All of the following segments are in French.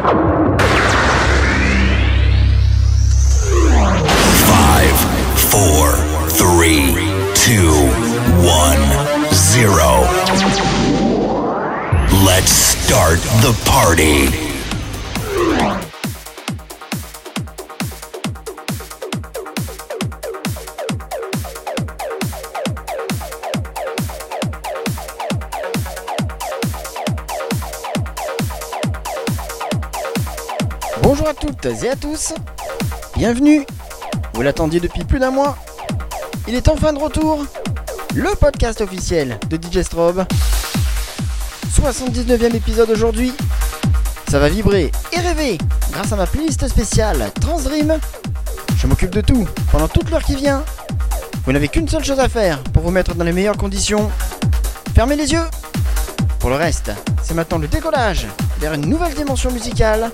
Five, four, three, two, one, zero. Let's start the party. Toutes et à tous, bienvenue, vous l'attendiez depuis plus d'un mois, il est enfin de retour, le podcast officiel de DJ Strobe. 79e épisode aujourd'hui, ça va vibrer et rêver grâce à ma playlist spéciale Transdream. Je m'occupe de tout pendant toute l'heure qui vient. Vous n'avez qu'une seule chose à faire pour vous mettre dans les meilleures conditions. Fermez les yeux. Pour le reste, c'est maintenant le décollage vers une nouvelle dimension musicale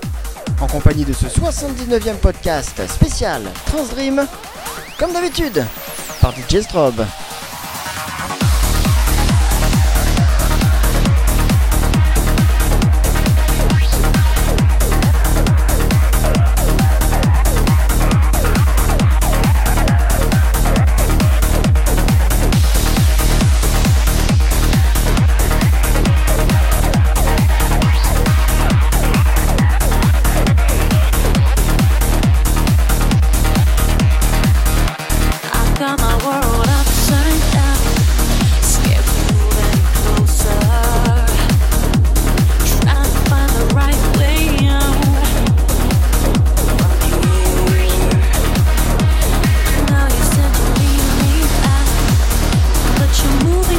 en compagnie de ce 79e podcast spécial Transdream, comme d'habitude, par DJ Strobe. 全部会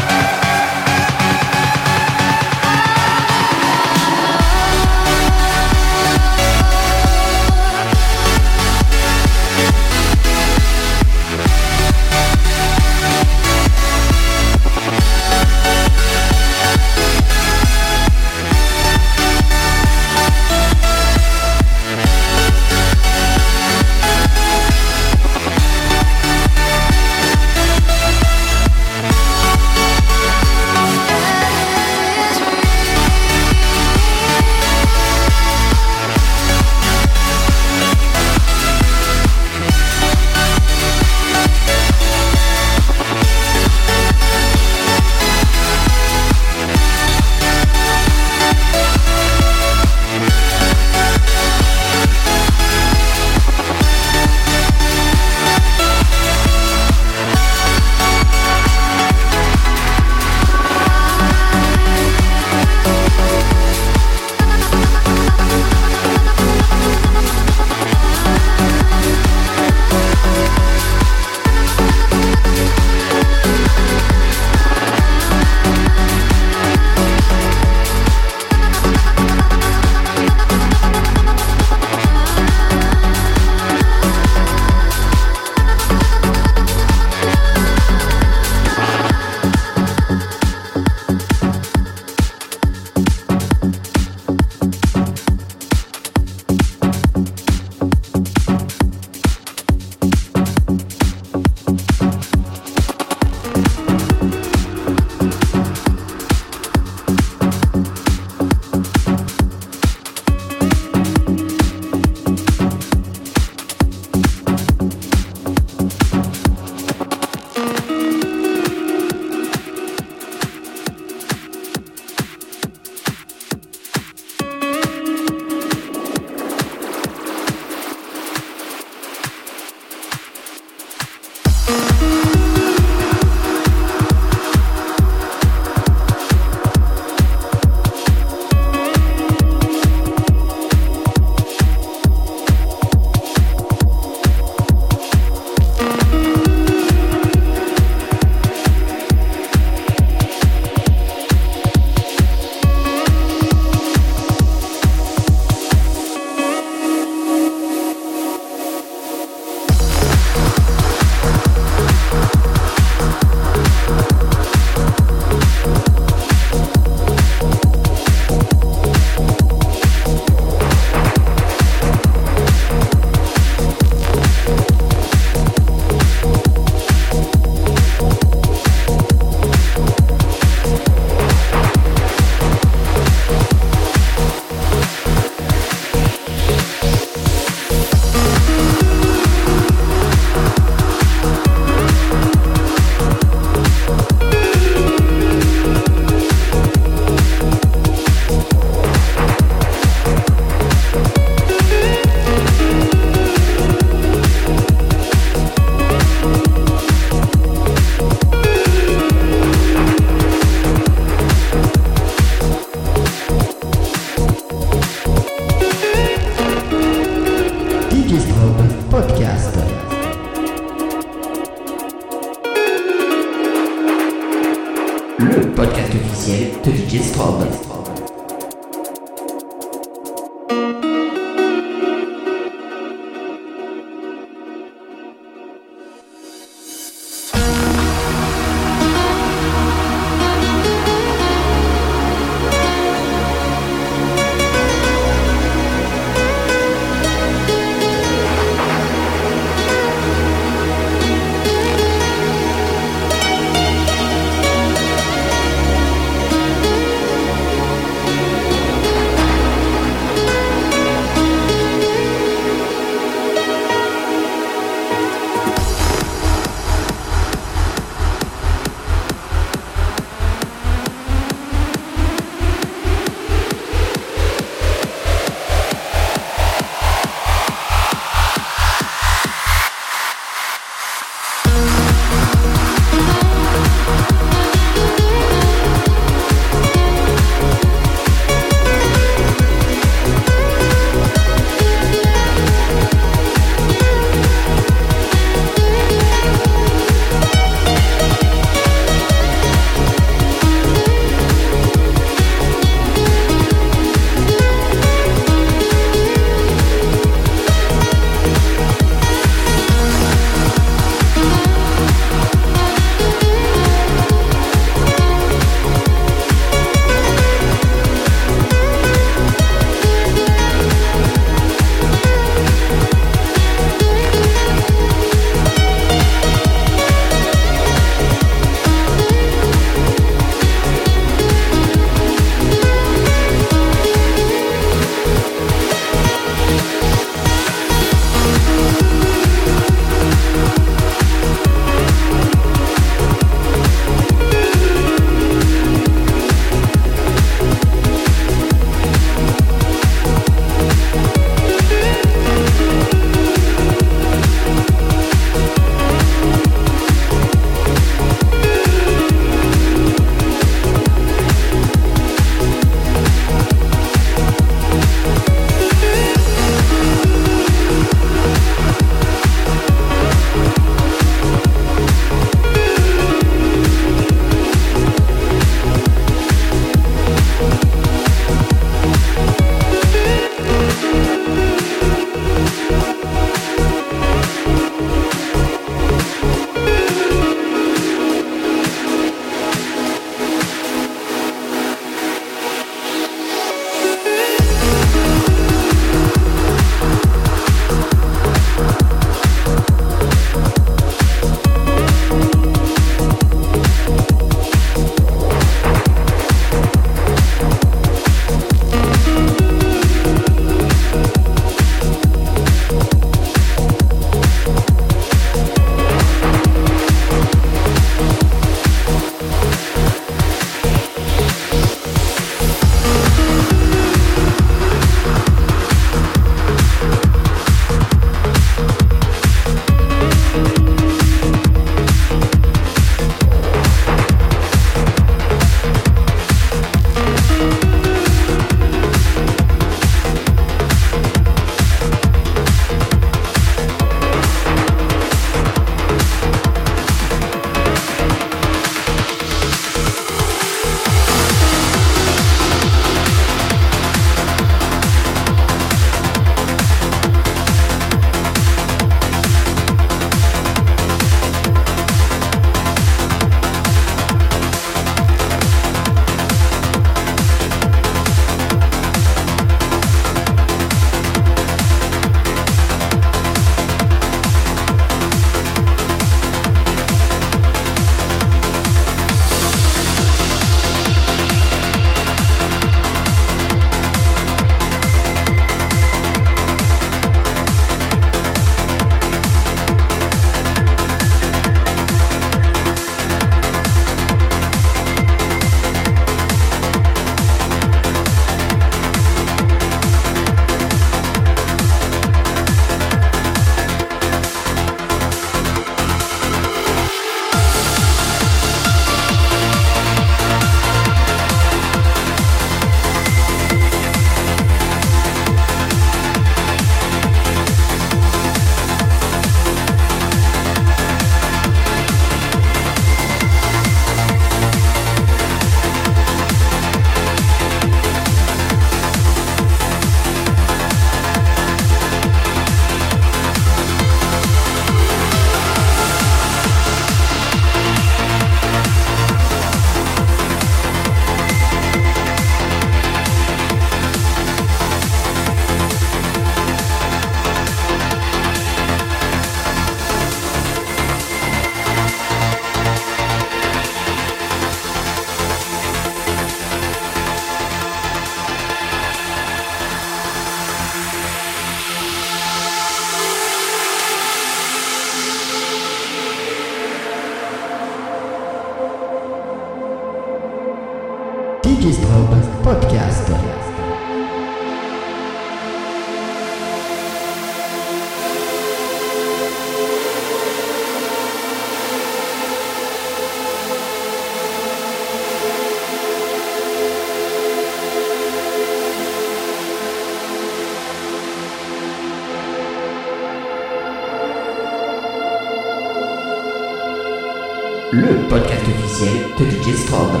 podcast officiel de DJ Strobe.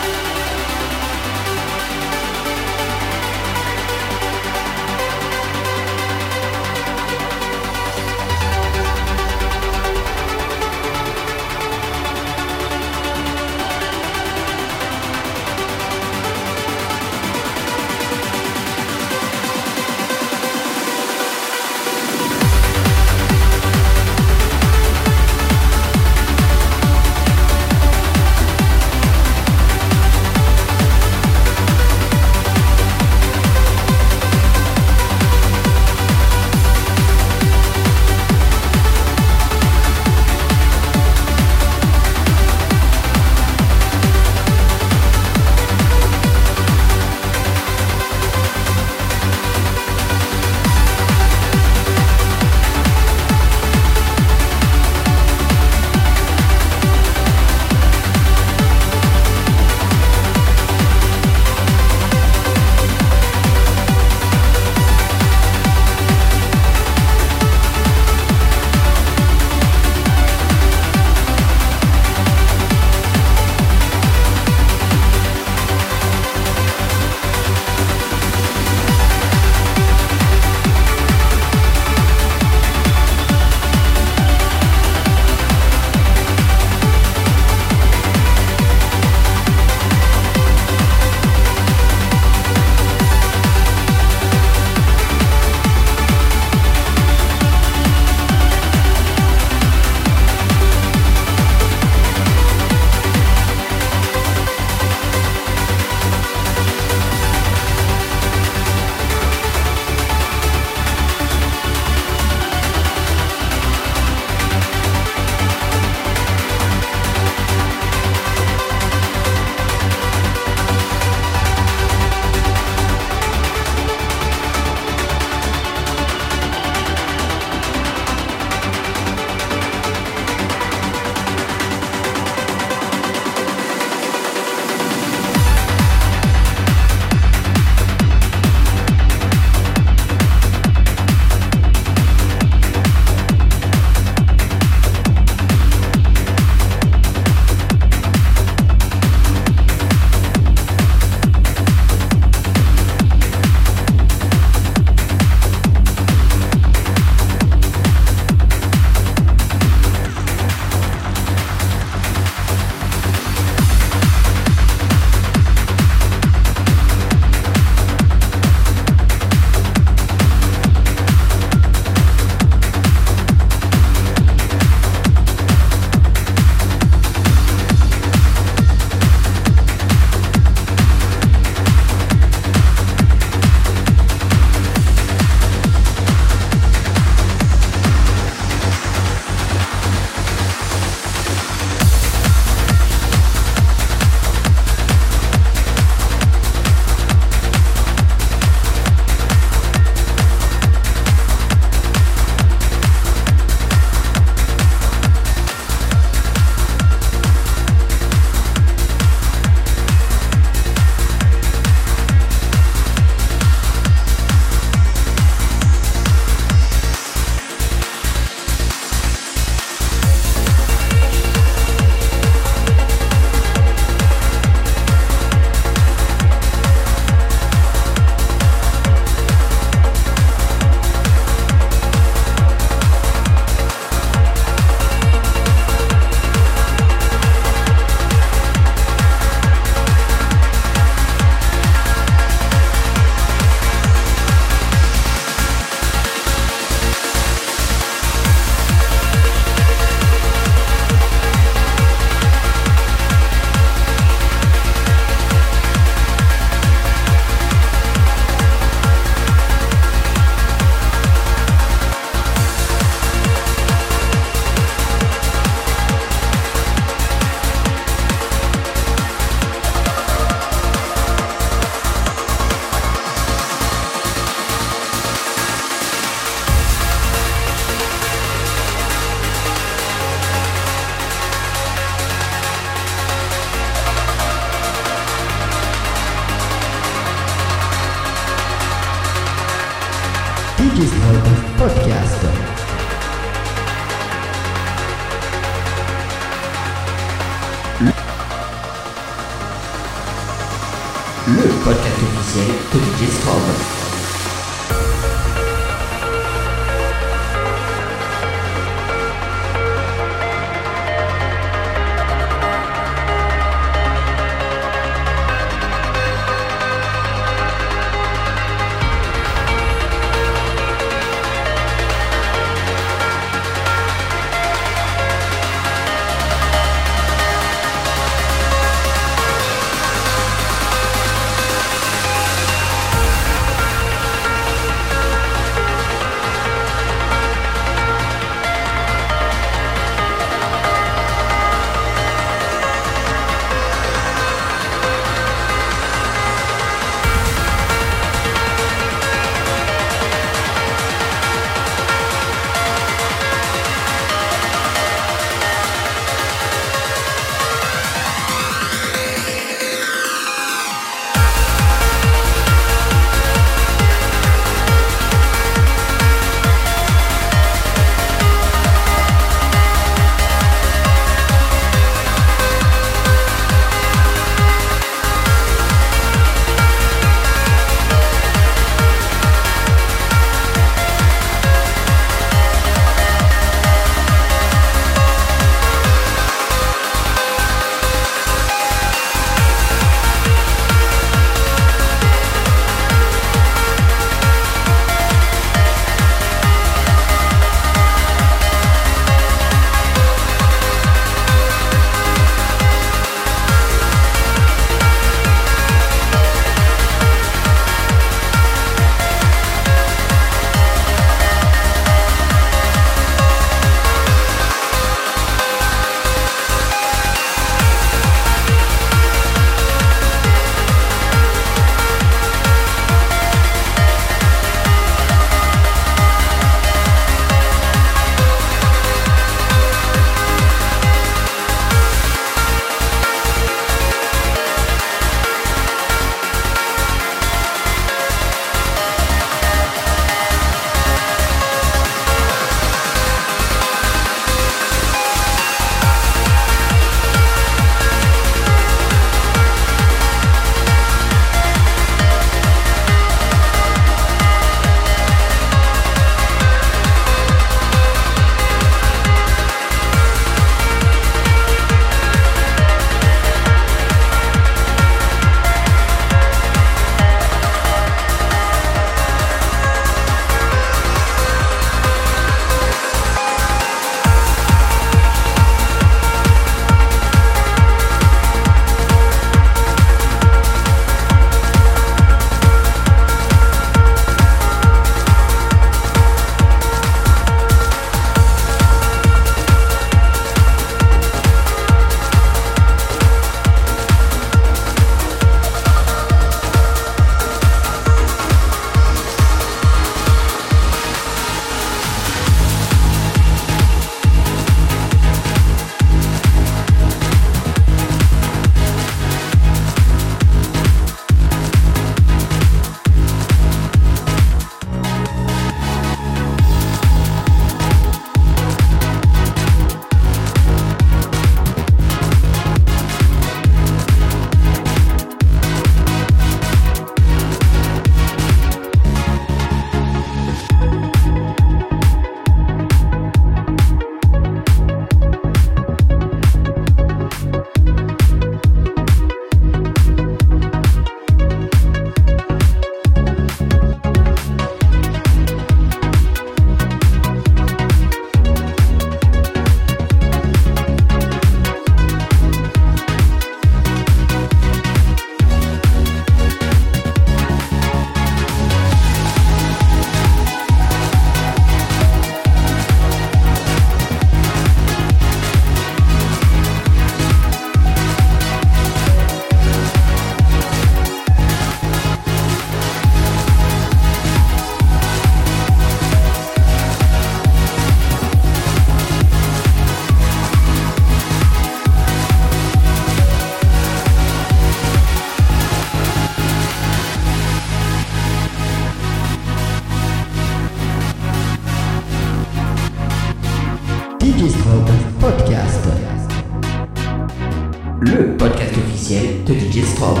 Podcast officiel de DJ Strobe.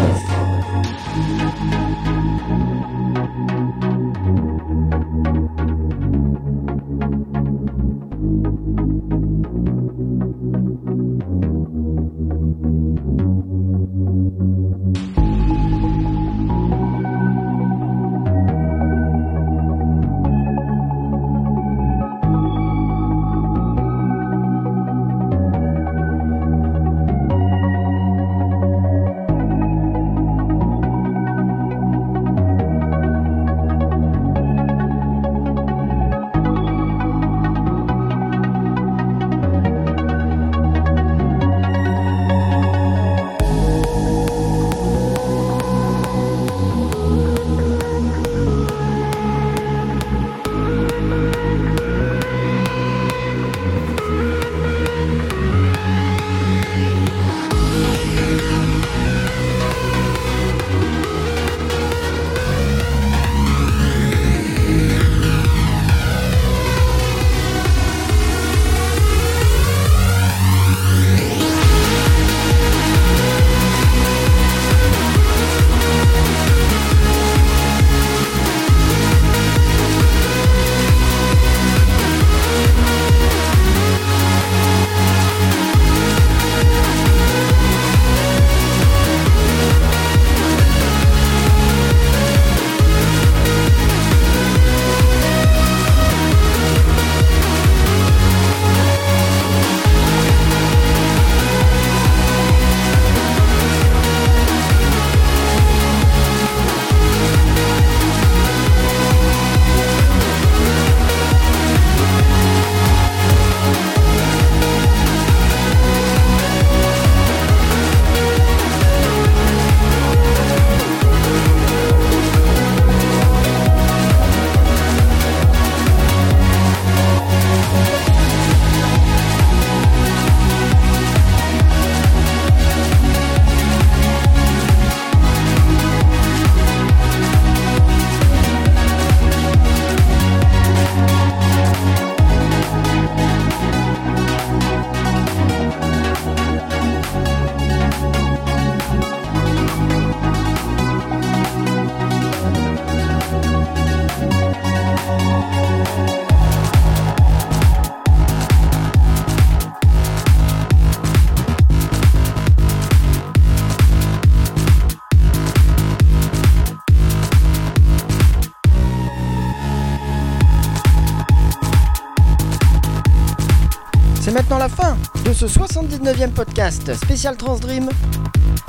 Podcast spécial Transdream.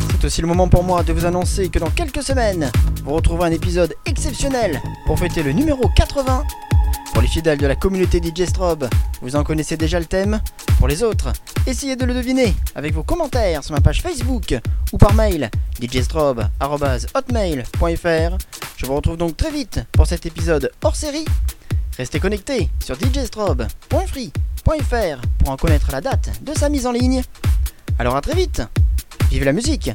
C'est aussi le moment pour moi de vous annoncer que dans quelques semaines, vous retrouverez un épisode exceptionnel pour fêter le numéro 80. Pour les fidèles de la communauté DJ Strobe, vous en connaissez déjà le thème. Pour les autres, essayez de le deviner avec vos commentaires sur ma page Facebook ou par mail djstrobe.hotmail.fr. Je vous retrouve donc très vite pour cet épisode hors série. Restez connectés sur djstrobe.free.fr pour en connaître la date de sa mise en ligne. Alors à très vite. Vive la musique